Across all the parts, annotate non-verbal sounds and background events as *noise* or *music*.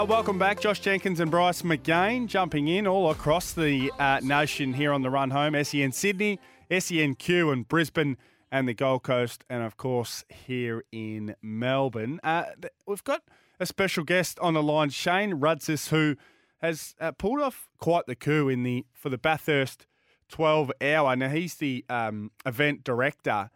Uh, welcome back, Josh Jenkins and Bryce McGain jumping in all across the uh, nation here on the run home. SEN Sydney, SENQ and Brisbane and the Gold Coast, and of course here in Melbourne. Uh, we've got a special guest on the line, Shane Rudzis, who has uh, pulled off quite the coup in the for the Bathurst 12 hour. Now he's the um, event director,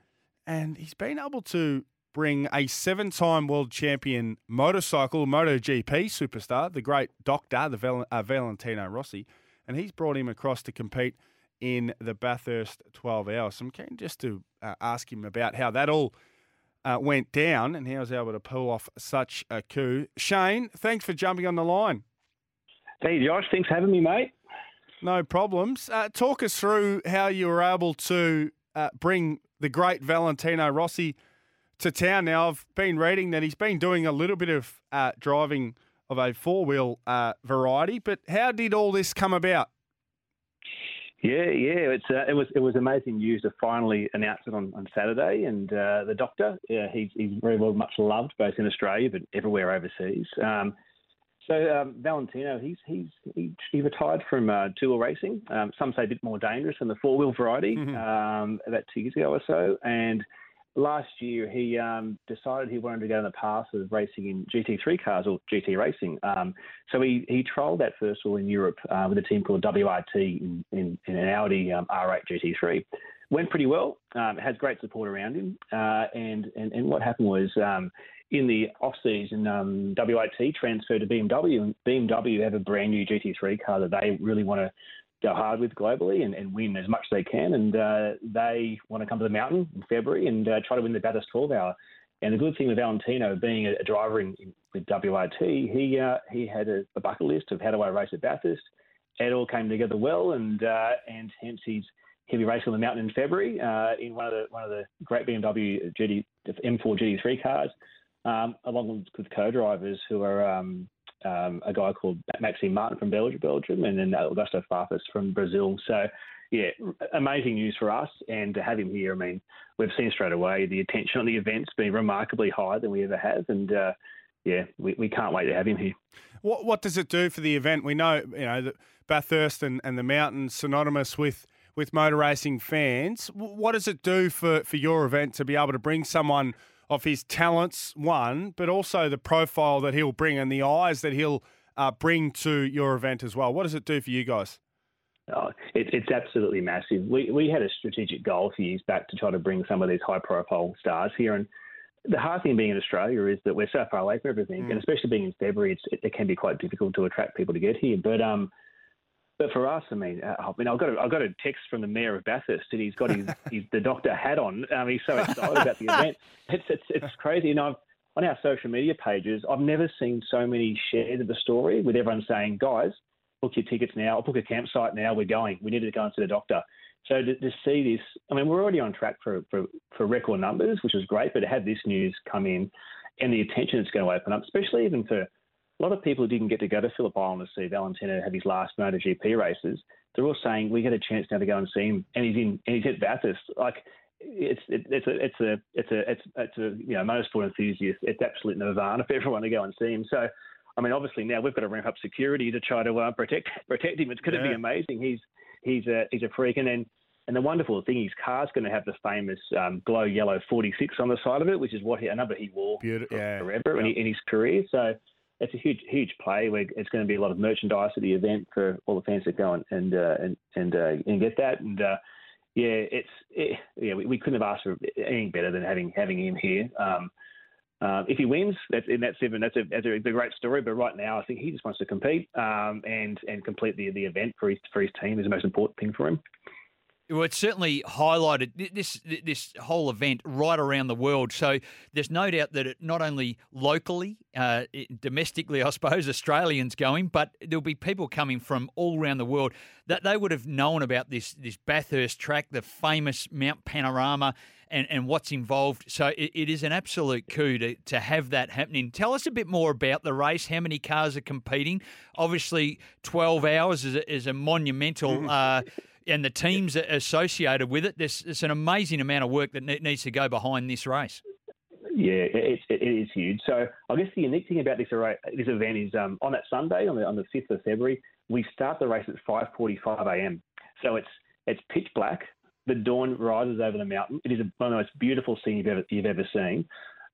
and he's been able to bring a seven time world champion motorcycle, MotoGP superstar, the great doctor, the Val- uh, Valentino Rossi, and he's brought him across to compete in the Bathurst 12 hours. So I'm keen just to uh, ask him about how that all uh, went down and how he was able to pull off such a coup. Shane, thanks for jumping on the line. Hey, Josh, thanks for having me, mate. No problems. Uh, talk us through how you were able to uh, bring the great Valentino Rossi to town. Now, I've been reading that he's been doing a little bit of uh, driving of a four wheel uh, variety, but how did all this come about? Yeah, yeah, it's uh, it was it was amazing news to finally announce it on, on Saturday, and uh, the doctor, yeah, he's he's very well much loved both in Australia but everywhere overseas. Um, so um, Valentino, he's he's he, he retired from uh, two wheel racing. Um, some say a bit more dangerous than the four wheel variety. Mhm. Um, about two years ago or so, and last year he um, decided he wanted to go in the path of racing in GT3 cars or GT racing. Um, so he, he trialled that first of all in Europe uh, with a team called WRT in, in, in an Audi um, R8 GT3. Went pretty well, um, has great support around him. Uh, and, and, and what happened was um, in the off season, um, WRT transferred to BMW, and BMW have a brand new GT3 car that they really want to go hard with globally and, and win as much as they can. And uh, they want to come to the mountain in February and uh, try to win the Bathurst 12 hour. And the good thing with Valentino being a, driver in, in, with WRT, he uh, he had a, a bucket list of how do I race at Bathurst. It all came together well, and uh, and hence he's be racing on the mountain in February uh, in one of the one of the great BMW GT M4 GT3 cars, um, along with co-drivers who are um, um, a guy called Maxime Martin from Belgium, Belgium, and then Augusto Farfus from Brazil. So, yeah, amazing news for us, and to have him here, I mean, we've seen straight away the attention on the event's been remarkably higher than we ever have, and uh, yeah, we, we can't wait to have him here. What what does it do for the event? We know you know that Bathurst and, and the mountains synonymous with with motor racing fans. What does it do for, for your event to be able to bring someone of his talents, one, but also the profile that he'll bring and the eyes that he'll uh, bring to your event as well? What does it do for you guys? Oh, it, it's absolutely massive. We we had a strategic goal a few years back to try to bring some of these high profile stars here, and the hard thing being in Australia is that we're so far away from everything, Mm. and especially being in February, it can be quite difficult to attract people to get here. But um, but for us, I mean, uh, I mean, I've got a, I've got a text from the mayor of Bathurst, and he's got his, *laughs* his the doctor hat on. Um, he's so excited about the event. *laughs* It's it's it's crazy, and I've on our social media pages, I've never seen so many shares of the story with everyone saying, guys, book your tickets now, book a campsite now. We're going. We need to go and see the doctor. So to, to see this, I mean, we're already on track for, for, for record numbers, which is great. But to have this news come in and the attention it's going to open up, especially even for a lot of people who didn't get to go to Phillip Island to see Valentino have his last MotoGP races, they're all saying we get a chance now to go and see him, and he's in and he's at Bathurst. Like it's it, it's a it's a it's a it's it's a you know motorsport enthusiast. It's absolute nirvana *laughs* for everyone to go and see him. So. I mean, obviously now we've got to ramp up security to try to uh, protect *laughs* protect him. It's going to be amazing. He's he's a he's a freak, and then and the wonderful thing, his car's going to have the famous um, glow yellow 46 on the side of it, which is what he, a number he wore Beautiful. Yeah. forever in, in his career. So it's a huge, huge play. It's going to be a lot of merchandise at the event for all the fans that go and and uh, and and, uh, and get that. And uh, yeah, it's it, yeah, we, we couldn't have asked for anything better than having having him here. Um, uh, if he wins, that's and that's even that's a, that's a, great story. But right now, I think he just wants to compete um, and and complete the the event for his for his team is the most important thing for him. Well, it's certainly highlighted this this whole event right around the world. So there's no doubt that it not only locally, uh, domestically, I suppose, Australians going, but there'll be people coming from all around the world that they would have known about this this Bathurst track, the famous Mount Panorama, and, and what's involved. So it, it is an absolute coup to, to have that happening. Tell us a bit more about the race. How many cars are competing? Obviously, 12 hours is a, is a monumental. *laughs* Uh, and the teams associated with it. There's, there's an amazing amount of work that needs to go behind this race. Yeah, it, it is huge. So I guess the unique thing about this, this event is um, on that Sunday, on the, on the 5th of February, we start the race at 5.45 a.m. So it's it's pitch black. The dawn rises over the mountain. It is one of the most beautiful scenes you've ever, you've ever seen.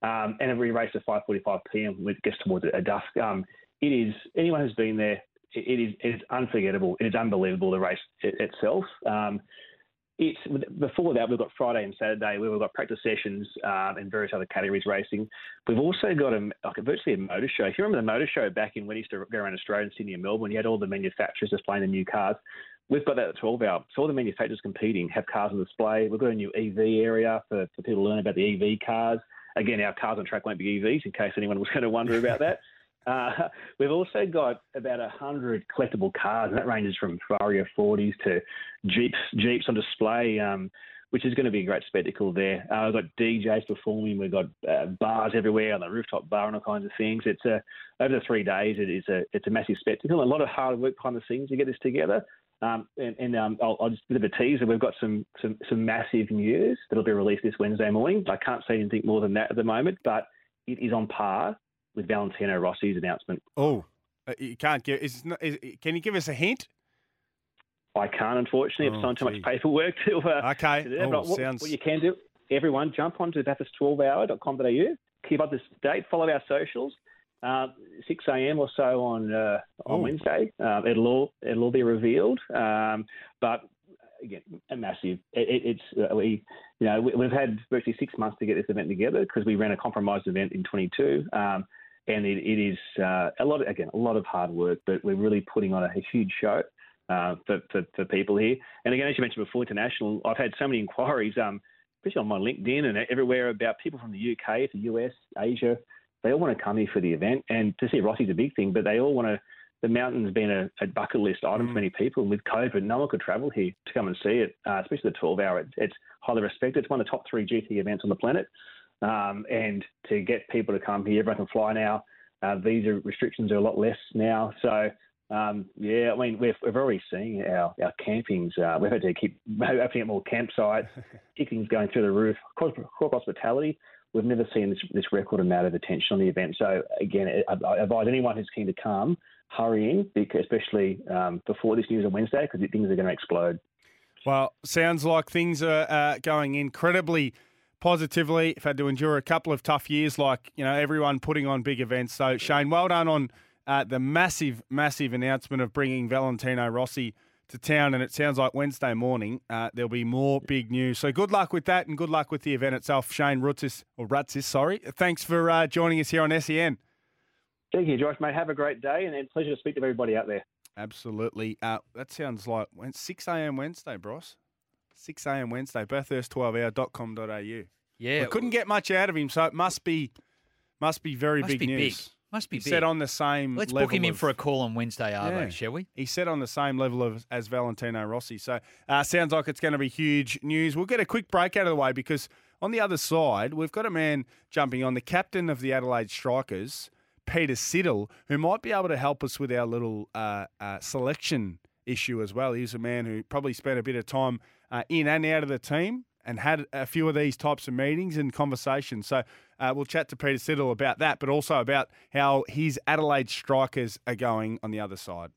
Um, and every race at 5.45 p.m. gets towards a dusk. Um, it is, anyone who's been there it is it is unforgettable. It is unbelievable the race itself. Um, it's before that we've got Friday and Saturday where we've got practice sessions um, and various other categories racing. We've also got a like a, virtually a motor show. If you remember the motor show back in when you used to go around Australia and Sydney and Melbourne, you had all the manufacturers displaying the new cars. We've got that at 12 hour. So all the manufacturers competing have cars on display. We've got a new EV area for, for people to learn about the EV cars. Again, our cars on track won't be EVs in case anyone was going to wonder about that. *laughs* Uh, *laughs* we've also got about 100 collectible cars, and that ranges from Vario 40s to Jeeps, Jeeps on display, um, which is going to be a great spectacle there. Uh, we've got DJs performing, we've got uh, bars everywhere on the rooftop bar and all kinds of things. It's a, over the three days, it is a, it's a massive spectacle. A lot of hard work behind the scenes to get this together. Um, and, and um, I'll, I'll, just a bit of a teaser. We've got some, some some massive news that'll be released this Wednesday morning. I can't say anything more than that at the moment, but it is on par with Valentino Rossi's announcement. Oh, uh, you can't give. Is, is, can you give us a hint? I can't, unfortunately. Oh, I've signed too much paperwork to. Uh, okay. To oh, what, sounds... what you can do, everyone, jump onto bathurst12hour.com.au. Keep up to date. Follow our socials. Uh, 6 a.m. or so on uh, on Wednesday. Uh, it'll all it'll all be revealed. Um, but again, a massive. It, it's uh, we, you know, we, have had virtually six months to get this event together because we ran a compromised event in 22. Um, and it, it is uh, a lot of, again a lot of hard work, but we're really putting on a, a huge show uh, for, for, for people here. And again, as you mentioned before, international. I've had so many inquiries, um, especially on my LinkedIn and everywhere, about people from the UK, the US, Asia. They all want to come here for the event, and to see Rossi's a big thing, but they all want to. The mountain's been a, a bucket list item for mm. many people, and with COVID, no one could travel here to come and see it, uh, especially the 12 hour. It's, it's highly respected. It's one of the top three GT events on the planet. Um, and to get people to come here, everyone can fly now. Uh, visa restrictions are a lot less now. So, um, yeah, I mean, we've, we've already seen our, our campings. Uh, we've had to keep *laughs* opening up more campsites, *laughs* tickets going through the roof. Corporate hospitality, we've never seen this, this record amount of attention on the event. So, again, I, I advise anyone who's keen to come, hurry in, because, especially um, before this news on Wednesday, because things are going to explode. Well, sounds like things are uh, going incredibly positively. I've had to endure a couple of tough years, like you know everyone putting on big events. So Shane, well done on uh, the massive, massive announcement of bringing Valentino Rossi to town, and it sounds like Wednesday morning uh, there'll be more big news. So good luck with that, and good luck with the event itself. Shane Rutzis or Rutzis, sorry. Thanks for uh, joining us here on SEN. Thank you, Josh. Mate, have a great day, and, and pleasure to speak to everybody out there. Absolutely. Uh, that sounds like 6 a.m. Wednesday, Bros. 6 a.m. Wednesday, bathurst12hour.com.au. Yeah. We couldn't get much out of him, so it must be must be very must big be news. Big. Must be he big. said on the same Let's book him in of, for a call on Wednesday, Arvo, yeah, shall we? He said on the same level of as Valentino Rossi. So uh, sounds like it's going to be huge news. We'll get a quick break out of the way because on the other side, we've got a man jumping on, the captain of the Adelaide Strikers, Peter Siddle, who might be able to help us with our little uh, uh, selection issue as well. He's a man who probably spent a bit of time uh, in and out of the team and had a few of these types of meetings and conversations. So uh, we'll chat to Peter Siddle about that, but also about how his Adelaide Strikers are going on the other side.